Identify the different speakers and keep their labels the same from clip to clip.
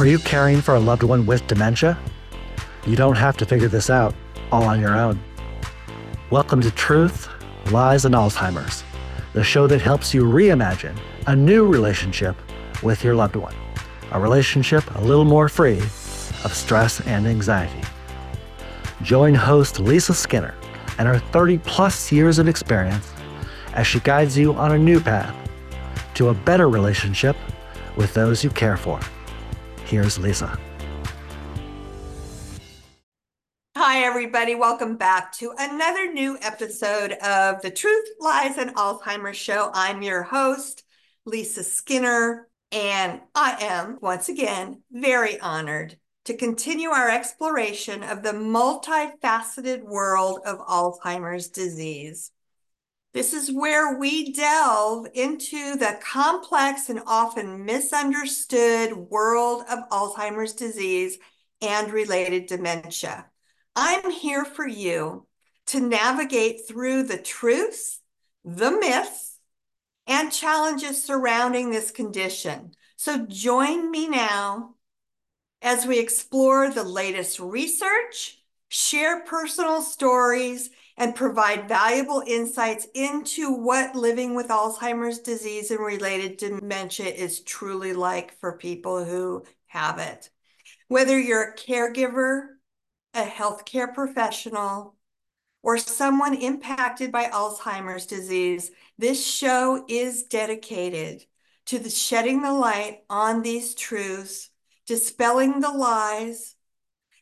Speaker 1: Are you caring for a loved one with dementia? You don't have to figure this out all on your own. Welcome to Truth, Lies, and Alzheimer's, the show that helps you reimagine a new relationship with your loved one, a relationship a little more free of stress and anxiety. Join host Lisa Skinner and her 30 plus years of experience as she guides you on a new path to a better relationship with those you care for. Here's Lisa.
Speaker 2: Hi, everybody. Welcome back to another new episode of the Truth, Lies, and Alzheimer's Show. I'm your host, Lisa Skinner, and I am once again very honored to continue our exploration of the multifaceted world of Alzheimer's disease. This is where we delve into the complex and often misunderstood world of Alzheimer's disease and related dementia. I'm here for you to navigate through the truths, the myths, and challenges surrounding this condition. So join me now as we explore the latest research, share personal stories, and provide valuable insights into what living with Alzheimer's disease and related dementia is truly like for people who have it. Whether you're a caregiver, a healthcare professional, or someone impacted by Alzheimer's disease, this show is dedicated to the shedding the light on these truths, dispelling the lies,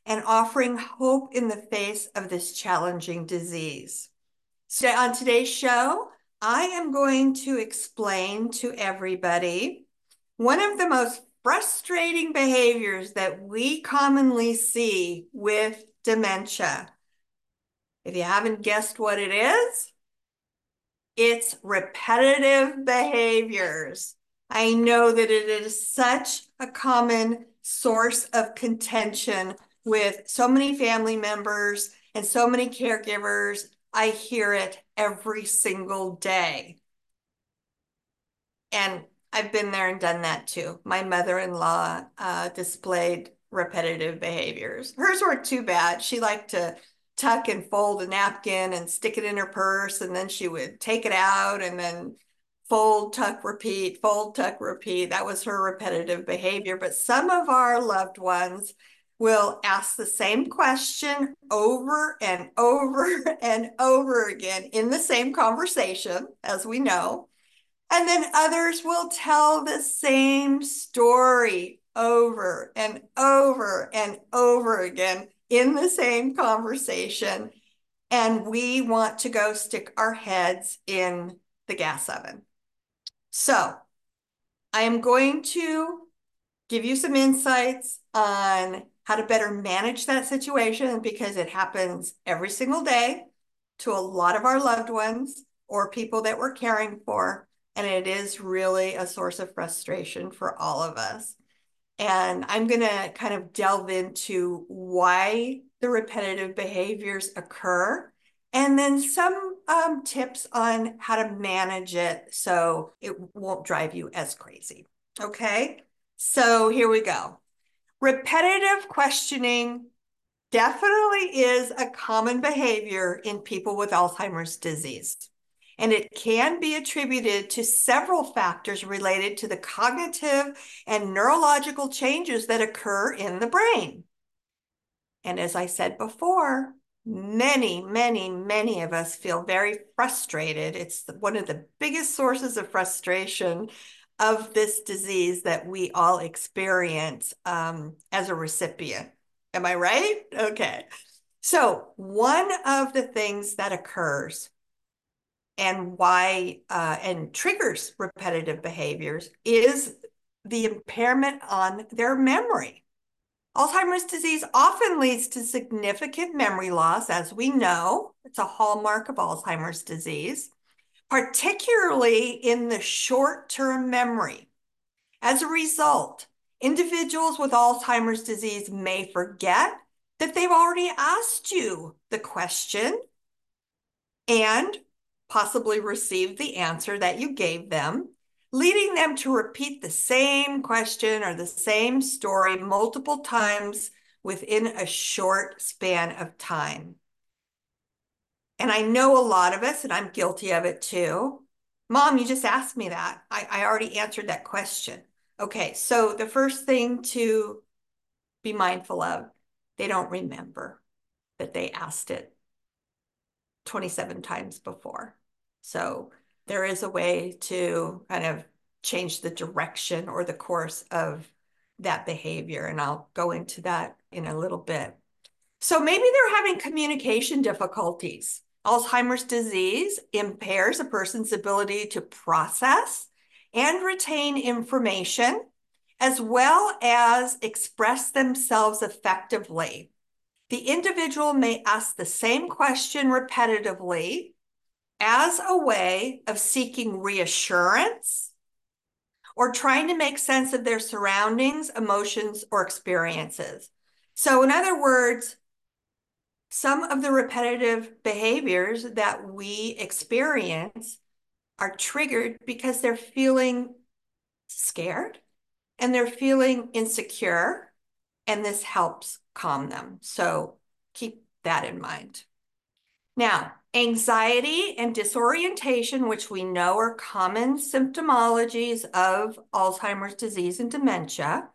Speaker 2: and offering hope in the face of this challenging disease. So, on today's show, I am going to explain to everybody one of the most frustrating behaviors that we commonly see with dementia. If you haven't guessed what it is, it's repetitive behaviors. I know that it is such a common source of contention with so many family members and so many caregivers. I hear it every single day. And I've been there and done that too. My mother in law uh, displayed repetitive behaviors. Hers weren't too bad. She liked to tuck and fold a napkin and stick it in her purse, and then she would take it out and then fold, tuck, repeat, fold, tuck, repeat. That was her repetitive behavior. But some of our loved ones will ask the same question over and over and over again in the same conversation, as we know. And then others will tell the same story over and over and over again in the same conversation. And we want to go stick our heads in the gas oven. So I am going to give you some insights on how to better manage that situation because it happens every single day to a lot of our loved ones or people that we're caring for. And it is really a source of frustration for all of us. And I'm going to kind of delve into why the repetitive behaviors occur and then some um, tips on how to manage it so it won't drive you as crazy. Okay. So here we go. Repetitive questioning definitely is a common behavior in people with Alzheimer's disease. And it can be attributed to several factors related to the cognitive and neurological changes that occur in the brain. And as I said before, many, many, many of us feel very frustrated. It's one of the biggest sources of frustration of this disease that we all experience um, as a recipient. Am I right? Okay. So, one of the things that occurs and why uh, and triggers repetitive behaviors is the impairment on their memory. Alzheimer's disease often leads to significant memory loss, as we know. It's a hallmark of Alzheimer's disease particularly in the short term memory. As a result, individuals with Alzheimer's disease may forget that they've already asked you the question and possibly received the answer that you gave them. leading them to repeat the same question or the same story multiple times within a short span of time. And I know a lot of us, and I'm guilty of it too. Mom, you just asked me that. I, I already answered that question. Okay, so the first thing to be mindful of, they don't remember that they asked it 27 times before. So there is a way to kind of change the direction or the course of that behavior. And I'll go into that in a little bit. So maybe they're having communication difficulties. Alzheimer's disease impairs a person's ability to process and retain information, as well as express themselves effectively. The individual may ask the same question repetitively as a way of seeking reassurance or trying to make sense of their surroundings, emotions, or experiences. So, in other words, some of the repetitive behaviors that we experience are triggered because they're feeling scared and they're feeling insecure, and this helps calm them. So keep that in mind. Now, anxiety and disorientation, which we know are common symptomologies of Alzheimer's disease and dementia,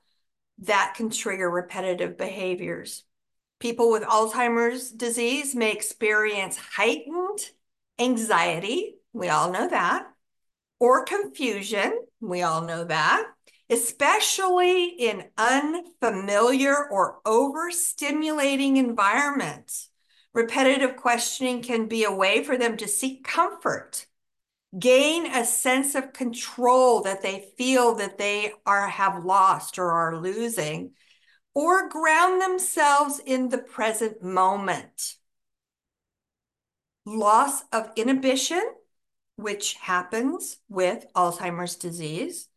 Speaker 2: that can trigger repetitive behaviors. People with Alzheimer's disease may experience heightened anxiety. We all know that. Or confusion. We all know that. Especially in unfamiliar or overstimulating environments. Repetitive questioning can be a way for them to seek comfort, gain a sense of control that they feel that they are have lost or are losing or ground themselves in the present moment. Loss of inhibition, which happens with Alzheimer's disease,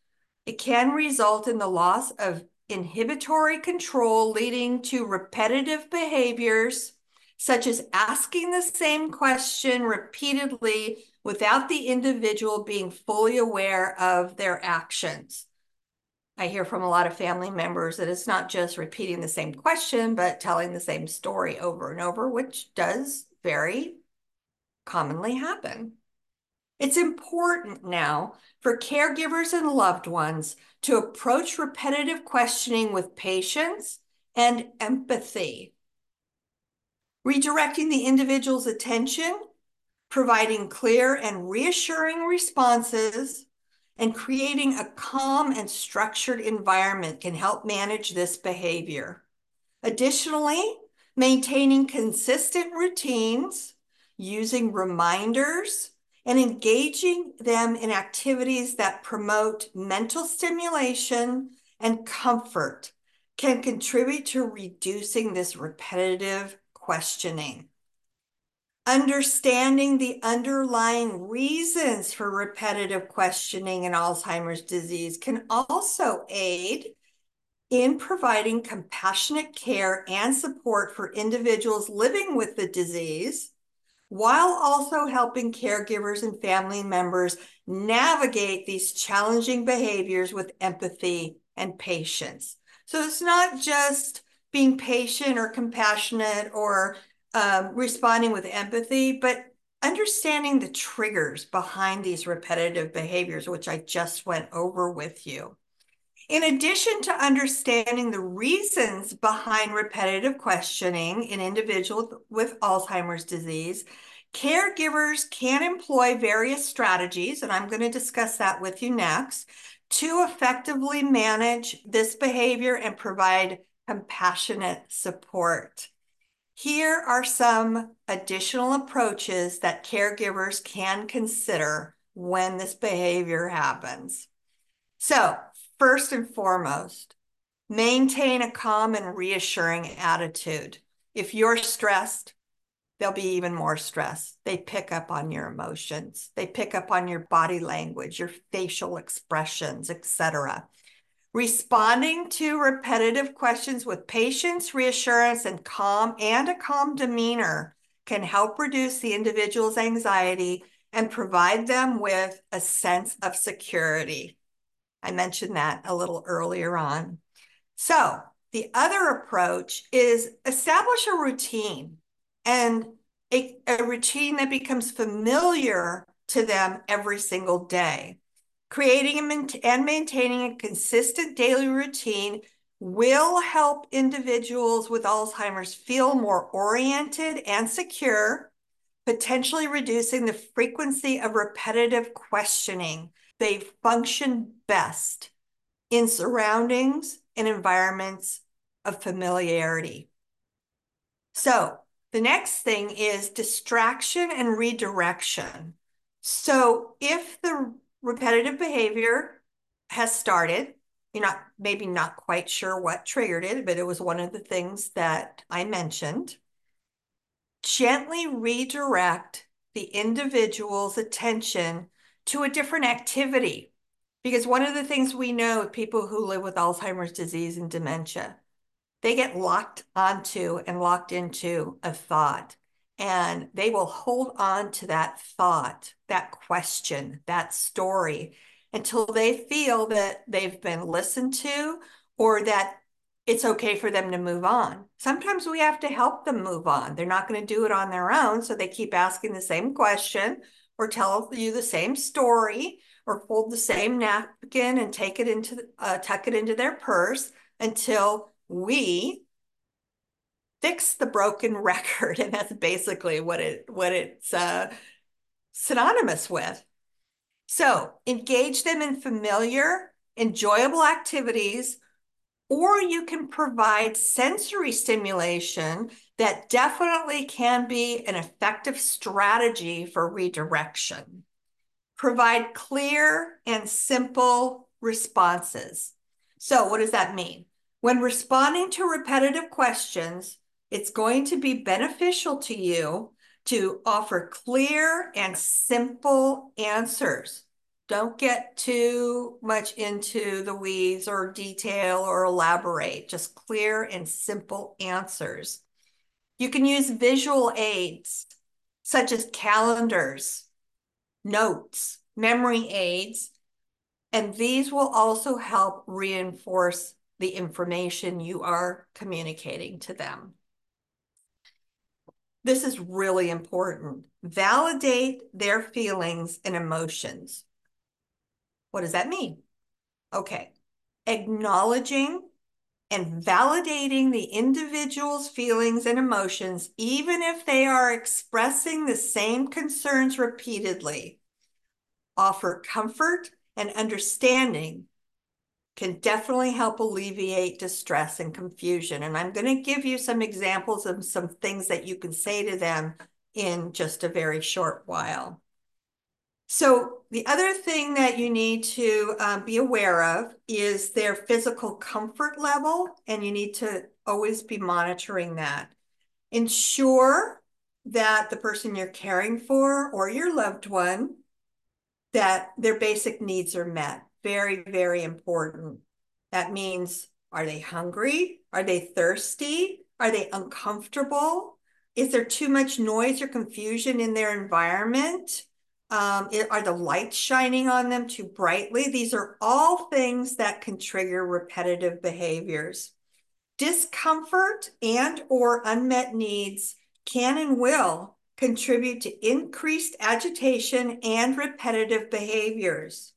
Speaker 2: it can result in the loss of inhibitory control, leading to repetitive behaviors such as asking the same question repeatedly without the individual being fully aware of their actions. I hear from a lot of family members that it's not just repeating the same question, but telling the same story over and over, which does very commonly happen. It's important now for caregivers and loved ones to approach repetitive questioning with patience and empathy, redirecting the individual's attention, providing clear and reassuring responses, and creating a calm and structured environment can help manage this behavior. Additionally, maintaining consistent routines, using reminders, and engaging them in activities that promote mental stimulation and comfort can contribute to reducing this repetitive questioning. Understanding the underlying reasons for repetitive questioning in Alzheimer's disease can also aid in providing compassionate care and support for individuals living with the disease, while also helping caregivers and family members navigate these challenging behaviors with empathy and patience. So it's not just being patient or compassionate or um, responding with empathy, but understanding the triggers behind these repetitive behaviors, which I just went over with you. In addition to understanding the reasons behind repetitive questioning in individuals with Alzheimer's disease, caregivers can employ various strategies, and I'm going to discuss that with you next, to effectively manage this behavior and provide compassionate support. Here are some additional approaches that caregivers can consider when this behavior happens. So, first and foremost, maintain a calm and reassuring attitude. If you're stressed, they'll be even more stressed. They pick up on your emotions. They pick up on your body language, your facial expressions, etc. Responding to repetitive questions with patience, reassurance, and calm and a calm demeanor can help reduce the individual's anxiety and provide them with a sense of security. I mentioned that a little earlier on. So, the other approach is establish a routine and a, a routine that becomes familiar to them every single day. Creating and maintaining a consistent daily routine will help individuals with Alzheimer's feel more oriented and secure, potentially reducing the frequency of repetitive questioning. They function best in surroundings and environments of familiarity. So, the next thing is distraction and redirection. So, if the repetitive behavior has started, you're not maybe not quite sure what triggered it, but it was one of the things that I mentioned. Gently redirect the individual's attention to a different activity. Because one of the things we know with people who live with Alzheimer's disease and dementia, they get locked onto and locked into a thought and they will hold on to that thought, that question, that story until they feel that they've been listened to or that it's okay for them to move on. Sometimes we have to help them move on. They're not going to do it on their own. So they keep asking the same question or tell you the same story or fold the same napkin and take it into, uh, tuck it into their purse until we fix the broken record. And that's basically what it, what it's uh, synonymous with. So engage them in familiar, enjoyable activities, or you can provide sensory stimulation that definitely can be an effective strategy for redirection. Provide clear and simple responses. So, what does that mean? When responding to repetitive questions, it's going to be beneficial to you to offer clear and simple answers. Don't get too much into the weeds or detail or elaborate, just clear and simple answers. You can use visual aids such as calendars, notes, memory aids, and these will also help reinforce the information you are communicating to them. This is really important. Validate their feelings and emotions. What does that mean? Okay. Acknowledging and validating the individual's feelings and emotions, even if they are expressing the same concerns repeatedly, offer comfort and understanding can definitely help alleviate distress and confusion. And I'm going to give you some examples of some things that you can say to them in just a very short while. So the other thing that you need to um, be aware of is their physical comfort level, and you need to always be monitoring that. Ensure that the person you're caring for or your loved one, that their basic needs are met very, very important. That means are they hungry? Are they thirsty? Are they uncomfortable? Is there too much noise or confusion in their environment? Um, are the lights shining on them too brightly? These are all things that can trigger repetitive behaviors. Discomfort and or unmet needs can and will contribute to increased agitation and repetitive behaviors.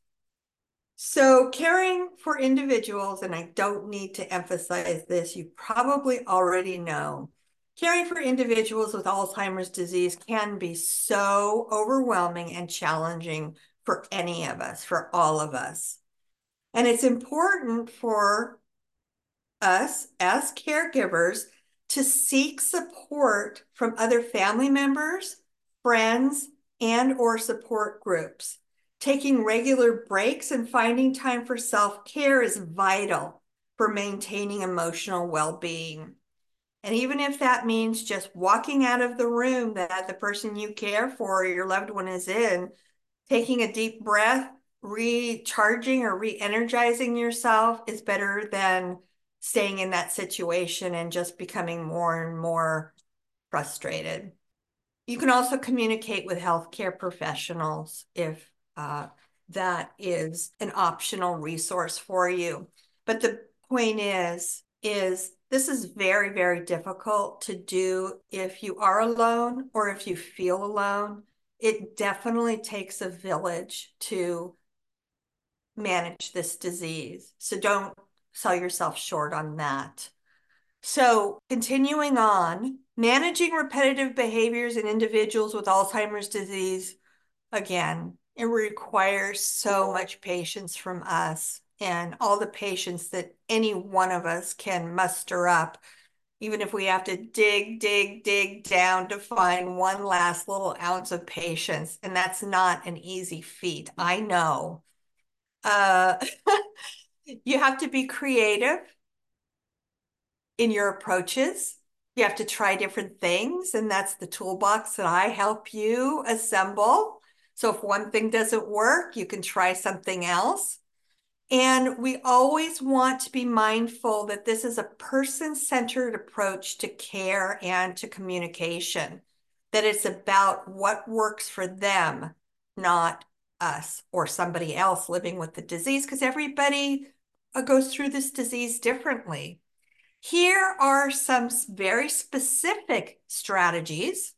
Speaker 2: So, caring for individuals, and I don't need to emphasize this, you probably already know. Caring for individuals with Alzheimer's disease can be so overwhelming and challenging for any of us, for all of us. And it's important for us as caregivers to seek support from other family members, friends, and or support groups. Taking regular breaks and finding time for self care is vital for maintaining emotional well being. And even if that means just walking out of the room that the person you care for or your loved one is in, taking a deep breath, recharging or re energizing yourself is better than staying in that situation and just becoming more and more frustrated. You can also communicate with healthcare professionals if uh, that is an optional resource for you. But the point is, is this is very, very difficult to do if you are alone or if you feel alone. It definitely takes a village to manage this disease. So don't sell yourself short on that. So, continuing on, managing repetitive behaviors in individuals with Alzheimer's disease, again, it requires so much patience from us and all the patience that any one of us can muster up, even if we have to dig, dig, dig down to find one last little ounce of patience. And that's not an easy feat. I know. Uh, you have to be creative in your approaches. You have to try different things, and that's the toolbox that I help you assemble. So if one thing doesn't work, you can try something else. And we always want to be mindful that this is a person centered approach to care and to communication, that it's about what works for them, not us or somebody else living with the disease, because everybody uh, goes through this disease differently. Here are some very specific strategies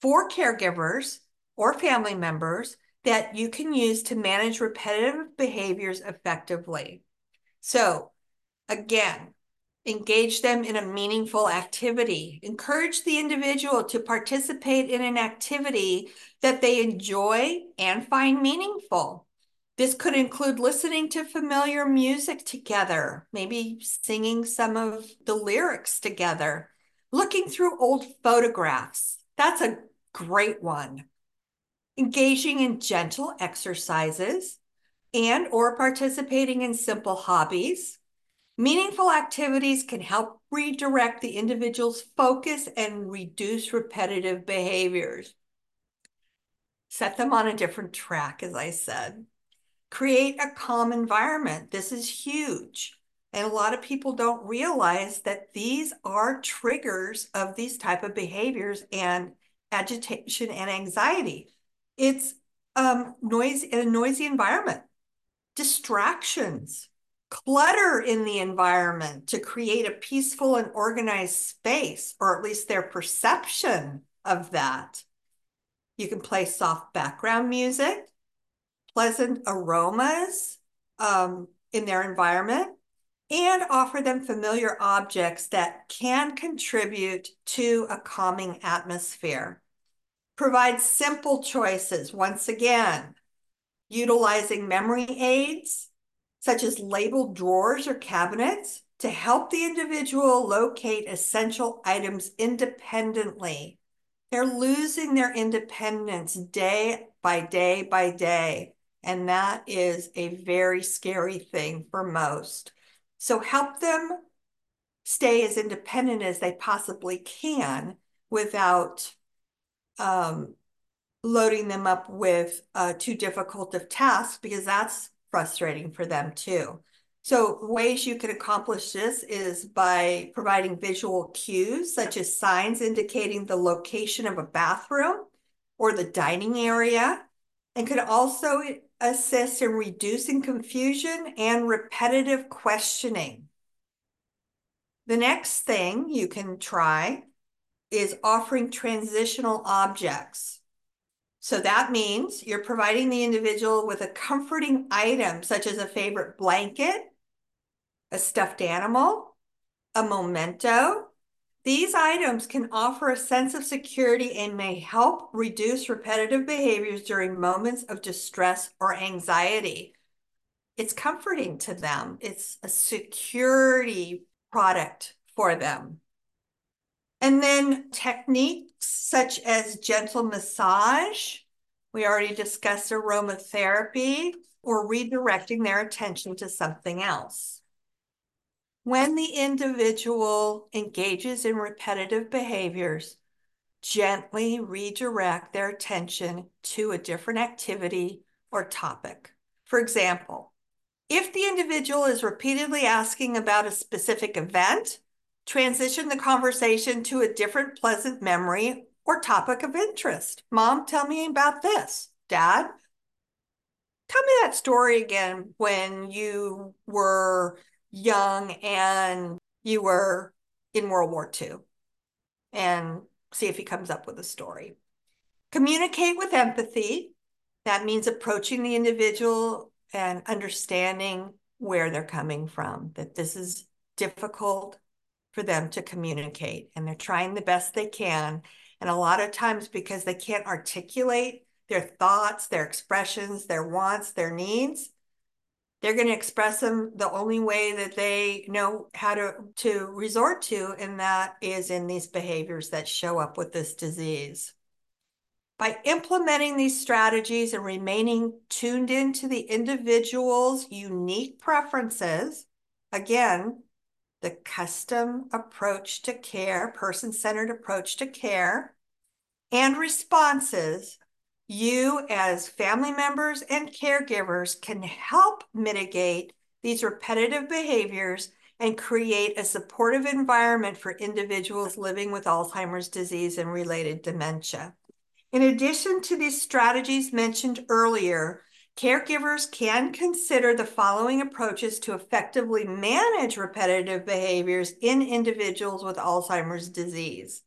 Speaker 2: for caregivers or family members that you can use to manage repetitive behaviors effectively. So, again, engage them in a meaningful activity. Encourage the individual to participate in an activity that they enjoy and find meaningful. This could include listening to familiar music together, maybe singing some of the lyrics together, looking through old photographs. That's a great one. Engaging in gentle exercises and or participating in simple hobbies. Meaningful activities can help redirect the individual's focus and reduce repetitive behaviors. Set them on a different track, as I said create a calm environment. This is huge. And a lot of people don't realize that these are triggers of these type of behaviors and agitation and anxiety. It's um, noise in a noisy environment, distractions, clutter in the environment to create a peaceful and organized space, or at least their perception of that. You can play soft background music pleasant aromas um, in their environment and offer them familiar objects that can contribute to a calming atmosphere. Provide simple choices, once again, utilizing memory aids such as labeled drawers or cabinets to help the individual locate essential items independently. They're losing their independence day by day by day. And that is a very scary thing for most. So help them stay as independent as they possibly can without um, loading them up with uh, too difficult of tasks because that's frustrating for them too. So ways you can accomplish this is by providing visual cues such as signs indicating the location of a bathroom or the dining area and could also assist in reducing confusion and repetitive questioning. The next thing you can try is offering transitional objects. So that means you're providing the individual with a comforting item, such as a favorite blanket, a stuffed animal, a memento, these items can offer a sense of security and may help reduce repetitive behaviors during moments of distress or anxiety. It's comforting to them. It's a security product for them. And then techniques such as gentle massage, we already discussed aromatherapy, or redirecting their attention to something else. When the individual engages in repetitive behaviors, gently redirect their attention to a different activity or topic. For example, if the individual is repeatedly asking about a specific event, transition the conversation to a different pleasant memory or topic of interest. Mom, tell me about this. Dad, tell me that story again when you were young and you were in World War II and see if he comes up with a story. Communicate with empathy. That means approaching the individual and understanding where they're coming from, that this is difficult for them to communicate and they're trying the best they can. And a lot of times, because they can't articulate their thoughts, their expressions, their wants, their needs, they're going to express them the only way that they know how to, to resort to, and that is in these behaviors that show up with this disease. By implementing these strategies and remaining tuned into the individual's unique preferences, again, the custom approach to care, person centered approach to care, and responses, you as family members and caregivers can help mitigate these repetitive behaviors and create a supportive environment for individuals living with Alzheimer's disease and related dementia. In addition to these strategies mentioned earlier, Caregivers can consider the following approaches to effectively manage repetitive behaviors in individuals with Alzheimer's disease.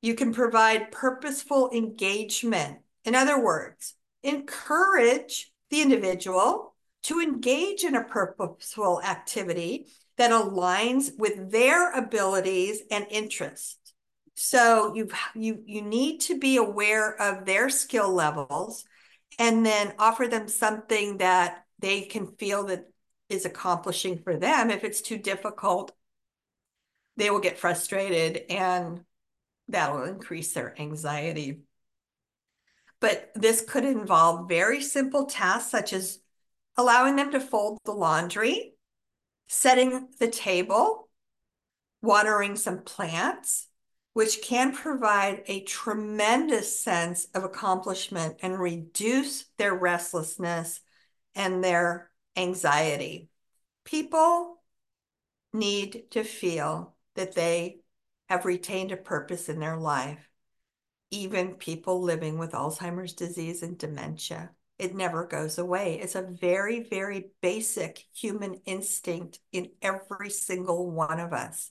Speaker 2: You can provide purposeful engagement. In other words, encourage the individual to engage in a purposeful activity that aligns with their abilities and interests. So you you you need to be aware of their skill levels and then offer them something that they can feel that is accomplishing for them. If it's too difficult, they will get frustrated and that'll increase their anxiety. But this could involve very simple tasks such as allowing them to fold the laundry, setting the table, watering some plants, which can provide a tremendous sense of accomplishment and reduce their restlessness and their anxiety. People need to feel that they have retained a purpose in their life, even people living with Alzheimer's disease and dementia. It never goes away. It's a very, very basic human instinct in every single one of us.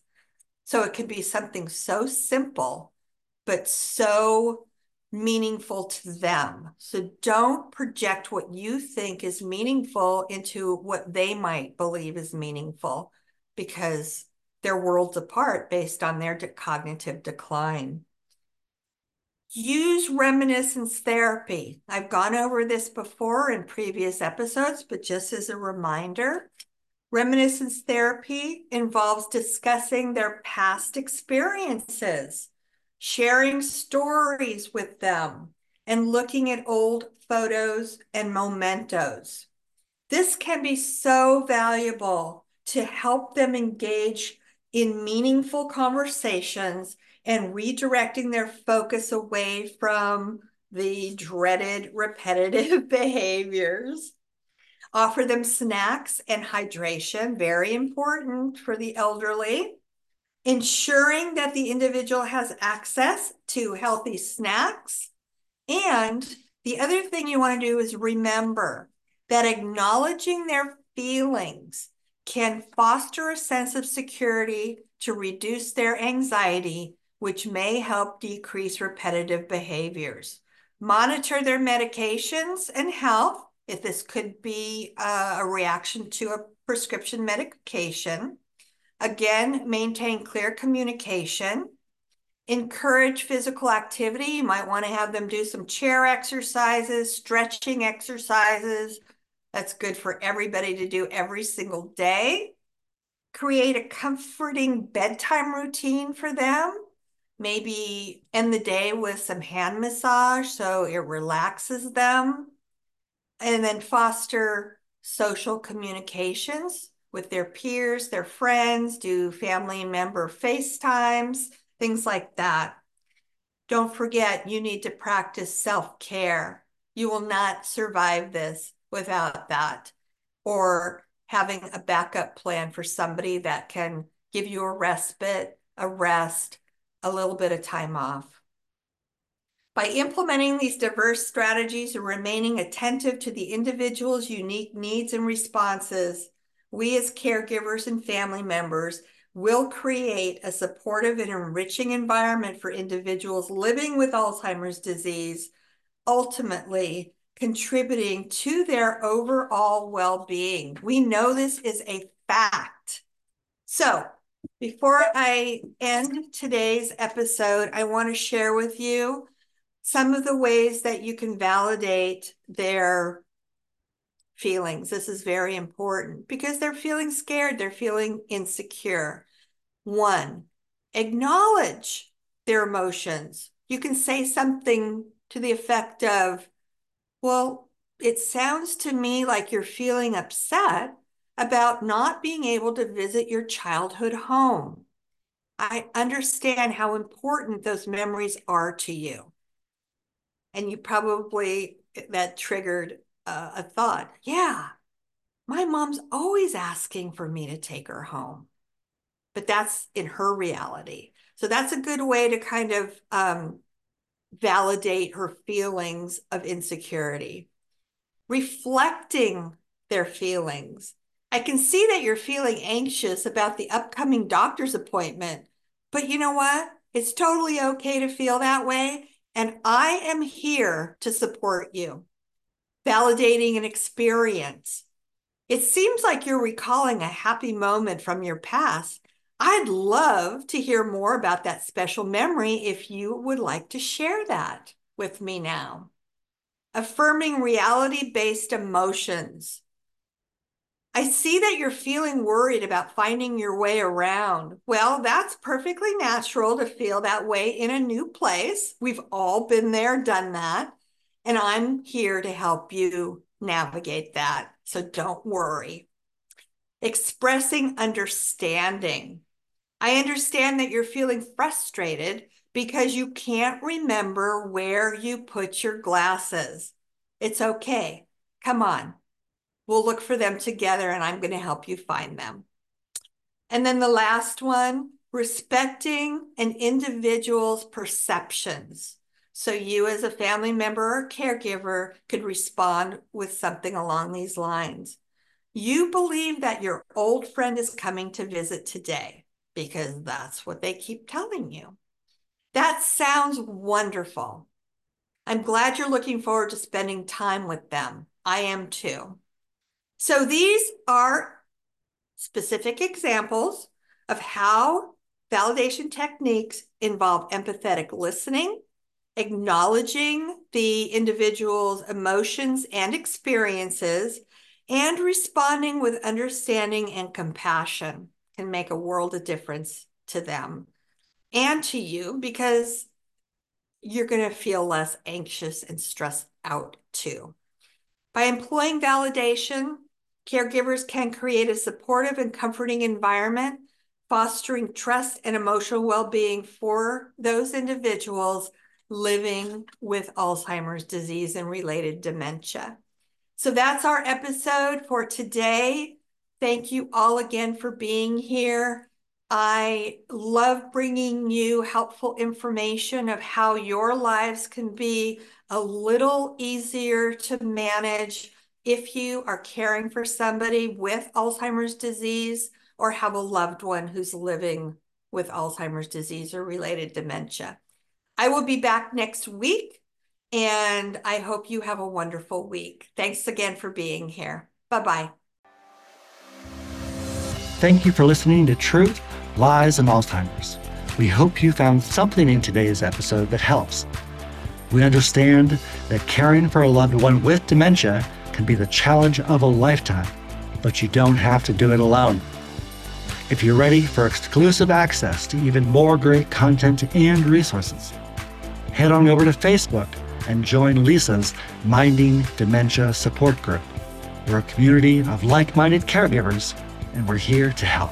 Speaker 2: So it could be something so simple, but so meaningful to them. So don't project what you think is meaningful into what they might believe is meaningful because they're worlds apart based on their de cognitive decline. Use reminiscence therapy. I've gone over this before in previous episodes, but just as a reminder, Reminiscence therapy involves discussing their past experiences, sharing stories with them, and looking at old photos and mementos. This can be so valuable to help them engage in meaningful conversations and redirecting their focus away from the dreaded repetitive behaviors Offer them snacks and hydration, very important for the elderly. Ensuring that the individual has access to healthy snacks. And the other thing you want to do is remember that acknowledging their feelings can foster a sense of security to reduce their anxiety, which may help decrease repetitive behaviors. Monitor their medications and health if this could be a reaction to a prescription medication. Again, maintain clear communication. Encourage physical activity. You might want to have them do some chair exercises, stretching exercises. That's good for everybody to do every single day. Create a comforting bedtime routine for them. Maybe end the day with some hand massage so it relaxes them and then foster social communications with their peers, their friends, do family member FaceTimes, things like that. Don't forget, you need to practice self care. You will not survive this without that, or having a backup plan for somebody that can give you a respite, a rest, a little bit of time off. By implementing these diverse strategies and remaining attentive to the individual's unique needs and responses, we as caregivers and family members will create a supportive and enriching environment for individuals living with Alzheimer's disease, ultimately contributing to their overall well being. We know this is a fact. So, before I end today's episode, I want to share with you some of the ways that you can validate their feelings. This is very important because they're feeling scared, they're feeling insecure. One, acknowledge their emotions. You can say something to the effect of, Well, it sounds to me like you're feeling upset about not being able to visit your childhood home. I understand how important those memories are to you. And you probably, that triggered uh, a thought. Yeah, my mom's always asking for me to take her home. But that's in her reality. So that's a good way to kind of um, validate her feelings of insecurity. Reflecting their feelings. I can see that you're feeling anxious about the upcoming doctor's appointment, but you know what? It's totally okay to feel that way. And I am here to support you validating an experience. It seems like you're recalling a happy moment from your past. I'd love to hear more about that special memory if you would like to share that with me now. Affirming reality based emotions. I see that you're feeling worried about finding your way around. Well, that's perfectly natural to feel that way in a new place. We've all been there, done that. And I'm here to help you navigate that. So don't worry. Expressing understanding. I understand that you're feeling frustrated because you can't remember where you put your glasses. It's okay. Come on. We'll look for them together and I'm going to help you find them. And then the last one respecting an individual's perceptions. So you as a family member or caregiver could respond with something along these lines. You believe that your old friend is coming to visit today because that's what they keep telling you. That sounds wonderful. I'm glad you're looking forward to spending time with them. I am too. So these are specific examples of how validation techniques involve empathetic listening, acknowledging the individual's emotions and experiences, and responding with understanding and compassion can make a world of difference to them and to you because you're going to feel less anxious and stressed out too. By employing validation, caregivers can create a supportive and comforting environment, fostering trust and emotional well being for those individuals living with Alzheimer's disease and related dementia. So that's our episode for today. Thank you all again for being here. I love bringing you helpful information of how your lives can be a little easier to manage if you are caring for somebody with Alzheimer's disease or have a loved one who's living with Alzheimer's disease or related dementia. I will be back next week, and I hope you have a wonderful week. Thanks again for being here. Bye bye.
Speaker 1: Thank you for listening to Truth, Lies, and Alzheimer's. We hope you found something in today's episode that helps. We understand that caring for a loved one with dementia can be the challenge of a lifetime, but you don't have to do it alone. If you're ready for exclusive access to even more great content and resources, head on over to Facebook and join Lisa's Minding Dementia Support Group. We're a community of like minded caregivers, and we're here to help.